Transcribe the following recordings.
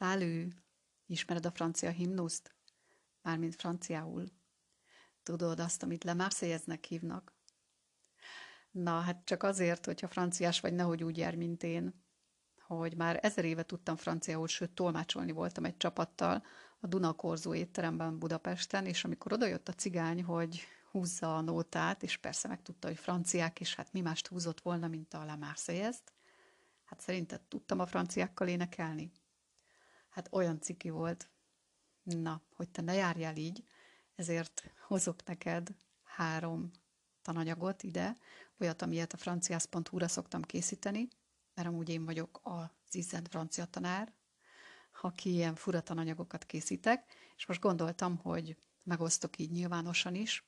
Szálű, ismered a francia himnuszt? Mármint franciául. Tudod azt, amit Le Marseillaise-nek hívnak? Na, hát csak azért, hogyha franciás vagy, nehogy úgy jár, mint én, hogy már ezer éve tudtam franciául, sőt, tolmácsolni voltam egy csapattal a Dunakorzó étteremben Budapesten, és amikor odajött a cigány, hogy húzza a nótát, és persze megtudta, hogy franciák, és hát mi mást húzott volna, mint a La Marseillaise-t, hát szerinted tudtam a franciákkal énekelni? Hát olyan ciki volt. Na, hogy te ne járjál így, ezért hozok neked három tananyagot ide, olyat, amilyet a franciász.hu-ra szoktam készíteni, mert amúgy én vagyok az izzent francia tanár, aki ilyen fura tananyagokat készítek, és most gondoltam, hogy megosztok így nyilvánosan is.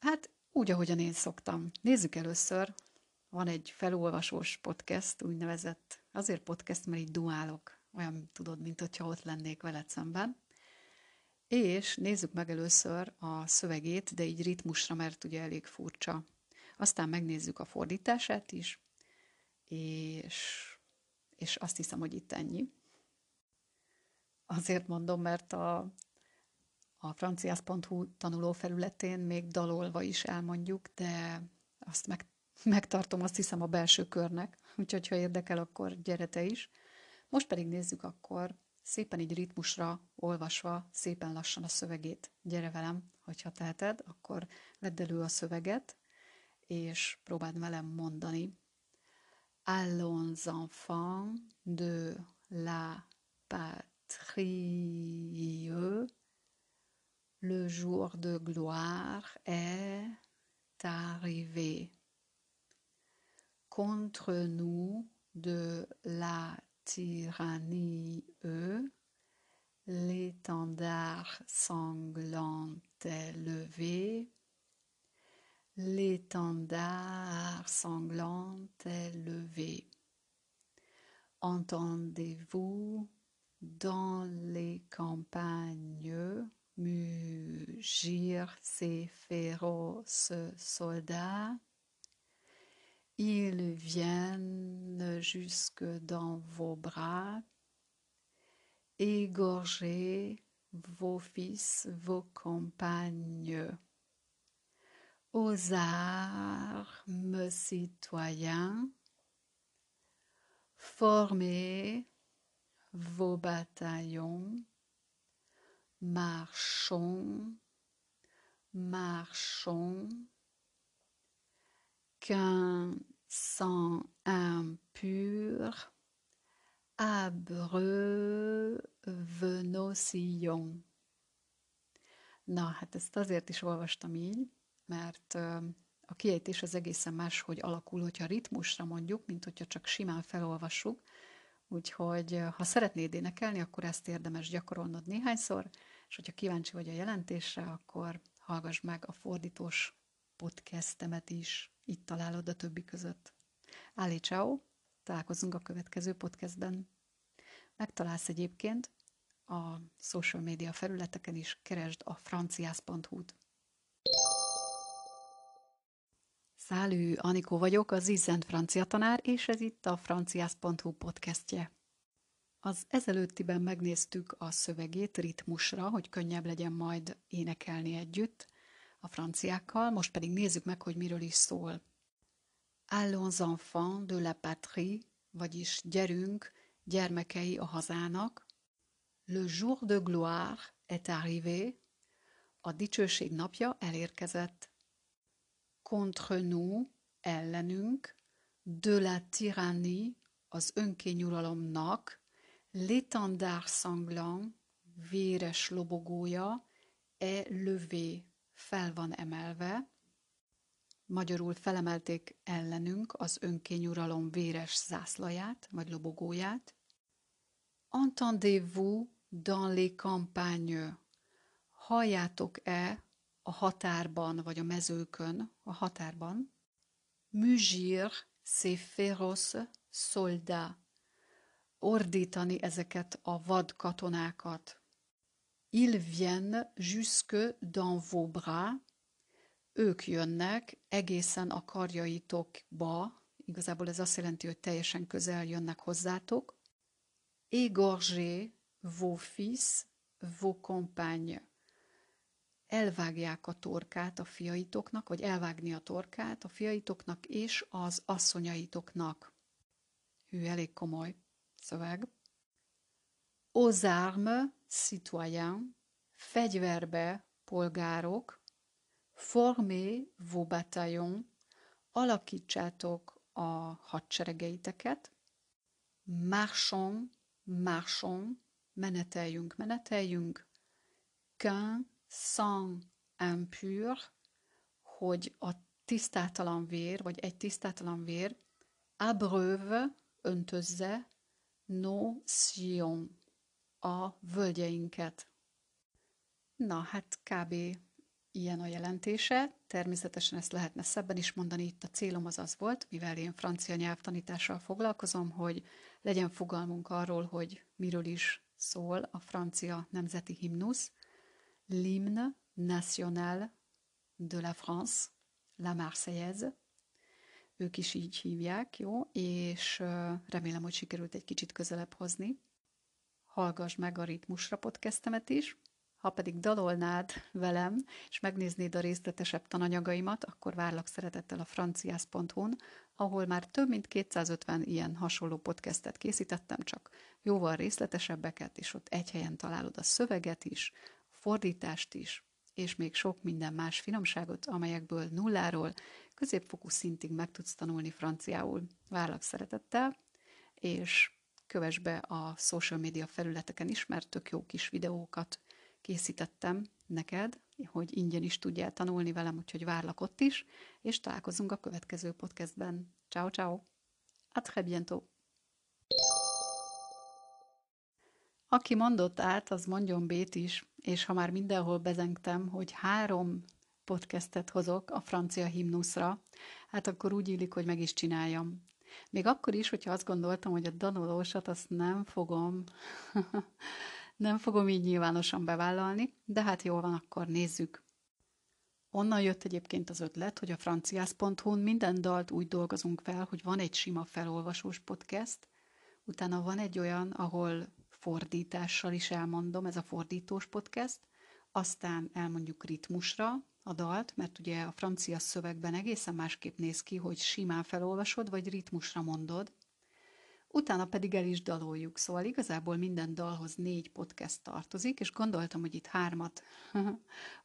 Hát úgy, ahogyan én szoktam. Nézzük először, van egy felolvasós podcast, úgynevezett, azért podcast, mert így duálok, olyan tudod, mint hogyha ott lennék veled szemben. És nézzük meg először a szövegét, de így ritmusra, mert ugye elég furcsa. Aztán megnézzük a fordítását is, és, és azt hiszem, hogy itt ennyi. Azért mondom, mert a, a franciász.hu tanuló felületén még dalolva is elmondjuk, de azt meg, megtartom, azt hiszem, a belső körnek, úgyhogy ha érdekel, akkor gyere te is. Most pedig nézzük akkor szépen így ritmusra olvasva, szépen lassan a szövegét. Gyere velem, hogyha teheted, akkor vedd elő a szöveget, és próbáld velem mondani. Allons enfants de la patrie, le jour de gloire est arrivé. Contre nous de la tyrannie, l'étendard sanglant est levé, l'étendard sanglant est levé. Entendez-vous dans les campagnes mugir ces féroces soldats? Ils viennent jusque dans vos bras, égorger vos fils, vos compagnes. Aux armes citoyens, formez vos bataillons, marchons, marchons, qu'un sang impur abreuve nos sillons. Na, hát ezt azért is olvastam így, mert a kiejtés az egészen más, hogy alakul, hogyha ritmusra mondjuk, mint hogyha csak simán felolvassuk. Úgyhogy ha szeretnéd énekelni, akkor ezt érdemes gyakorolnod néhányszor, és hogyha kíváncsi vagy a jelentésre, akkor hallgass meg a fordítós podcastemet is. Itt találod a többi között. Áli, ciao! Találkozunk a következő podcastben. Megtalálsz egyébként a social media felületeken is, keresd a franciász.hu-t. Szálű, Anikó vagyok, az Izzent francia tanár, és ez itt a franciász.hu podcastje. Az ezelőttiben megnéztük a szövegét ritmusra, hogy könnyebb legyen majd énekelni együtt, a franciákkal, most pedig nézzük meg, hogy miről is szól. Allons enfants de la patrie, vagyis gyerünk, gyermekei a hazának. Le jour de gloire est arrivé, a dicsőség napja elérkezett. Contre nous, ellenünk, de la tyrannie, az önkényuralomnak, l'étendard sanglant, véres lobogója, est levé, fel van emelve, magyarul felemelték ellenünk az önkényuralom véres zászlaját, vagy lobogóját. Entendez-vous dans les campagnes? Halljátok-e a határban, vagy a mezőkön, a határban? Mugir ces féroces soldats. Ordítani ezeket a vad katonákat. Ils viennent jusque dans vos bras, ők jönnek egészen a karjaitokba, igazából ez azt jelenti, hogy teljesen közel jönnek hozzátok. égorger vos fils, vos compagnes. Elvágják a torkát a fiaitoknak, vagy elvágni a torkát a fiaitoknak és az asszonyaitoknak. Hű, elég komoly szöveg. Aux armes, citoyens, fegyverbe, polgárok, formez vos bataillons, alakítsátok a hadseregeiteket, marchons, marchons, meneteljünk, meneteljünk, qu'un sang impur, hogy a tisztátalan vér, vagy egy tisztátalan vér, abreuve, öntözze, nos sillons, a völgyeinket. Na, hát kb. ilyen a jelentése. Természetesen ezt lehetne szebben is mondani. Itt a célom az az volt, mivel én francia nyelvtanítással foglalkozom, hogy legyen fogalmunk arról, hogy miről is szól a francia nemzeti himnusz. L'hymne national de la France, la Marseillaise. Ők is így hívják, jó? És remélem, hogy sikerült egy kicsit közelebb hozni. Hallgass meg a Ritmusra podcastemet is, ha pedig dalolnád velem, és megnéznéd a részletesebb tananyagaimat, akkor várlak szeretettel a franciász.hu-n, ahol már több mint 250 ilyen hasonló podcastet készítettem, csak jóval részletesebbeket, és ott egy helyen találod a szöveget is, a fordítást is, és még sok minden más finomságot, amelyekből nulláról középfokú szintig meg tudsz tanulni franciául. Várlak szeretettel, és kövess be a social media felületeken is, mert tök jó kis videókat készítettem neked, hogy ingyen is tudjál tanulni velem, úgyhogy várlak ott is, és találkozunk a következő podcastben. Ciao, ciao! A très bientôt! Aki mondott át, az mondjon bét is, és ha már mindenhol bezengtem, hogy három podcastet hozok a francia himnuszra, hát akkor úgy illik, hogy meg is csináljam. Még akkor is, hogyha azt gondoltam, hogy a danulósat azt nem fogom Nem fogom így nyilvánosan bevállalni, de hát jól van, akkor nézzük. Onnan jött egyébként az ötlet, hogy a franciász.hu-n minden dalt úgy dolgozunk fel, hogy van egy sima felolvasós podcast, utána van egy olyan, ahol fordítással is elmondom, ez a fordítós podcast, aztán elmondjuk ritmusra a dalt, mert ugye a francia szövegben egészen másképp néz ki, hogy simán felolvasod, vagy ritmusra mondod, utána pedig el is daloljuk. Szóval igazából minden dalhoz négy podcast tartozik, és gondoltam, hogy itt hármat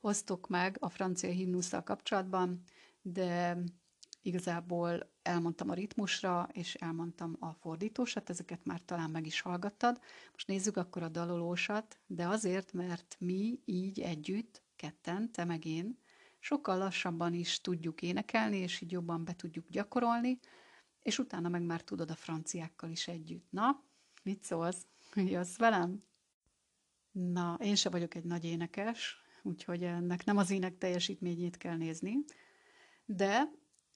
osztok meg a francia himnusszal kapcsolatban, de igazából elmondtam a ritmusra, és elmondtam a fordítósat, ezeket már talán meg is hallgattad. Most nézzük akkor a dalolósat, de azért, mert mi így együtt, ketten, te meg én, sokkal lassabban is tudjuk énekelni, és így jobban be tudjuk gyakorolni, és utána meg már tudod a franciákkal is együtt. Na, mit szólsz? Jössz velem? Na, én se vagyok egy nagy énekes, úgyhogy ennek nem az ének teljesítményét kell nézni, de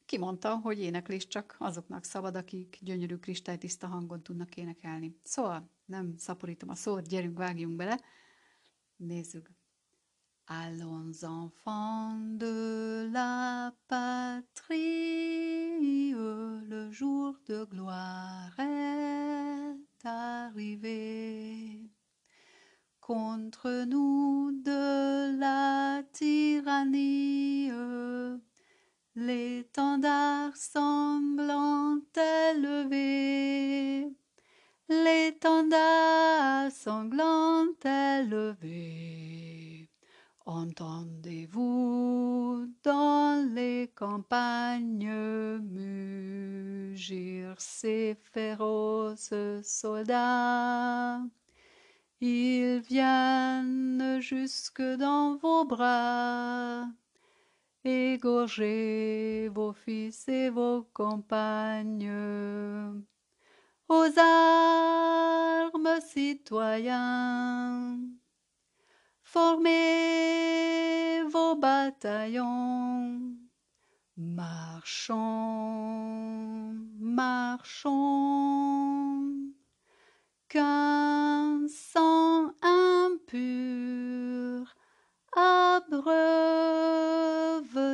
kimondta, hogy éneklés csak azoknak szabad, akik gyönyörű kristálytiszta hangon tudnak énekelni. Szóval nem szaporítom a szót, gyerünk, vágjunk bele, nézzük. Allons enfants de la patrie, le jour de gloire est arrivé. Contre nous de la tyrannie, l'étendard sanglant élevé, l'étendard sanglant élevé. Entendez-vous dans les campagnes mugir ces féroces soldats? Ils viennent jusque dans vos bras, égorger vos fils et vos compagnes. Aux armes, citoyens, Formez vos bataillons, marchons, marchons, qu'un sang impur abreuve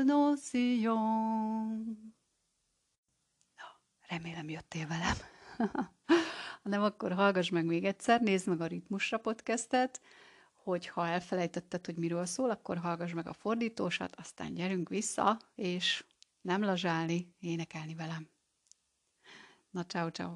nos sillons. No, remélem jöttél velem. Ha nem, akkor hallgass meg még egyszer, nézd meg a Ritmusra podcastet, hogy ha elfelejtetted, hogy miről szól, akkor hallgass meg a fordítósat, aztán gyerünk vissza, és nem lazsálni, énekelni velem. Na, ciao, ciao.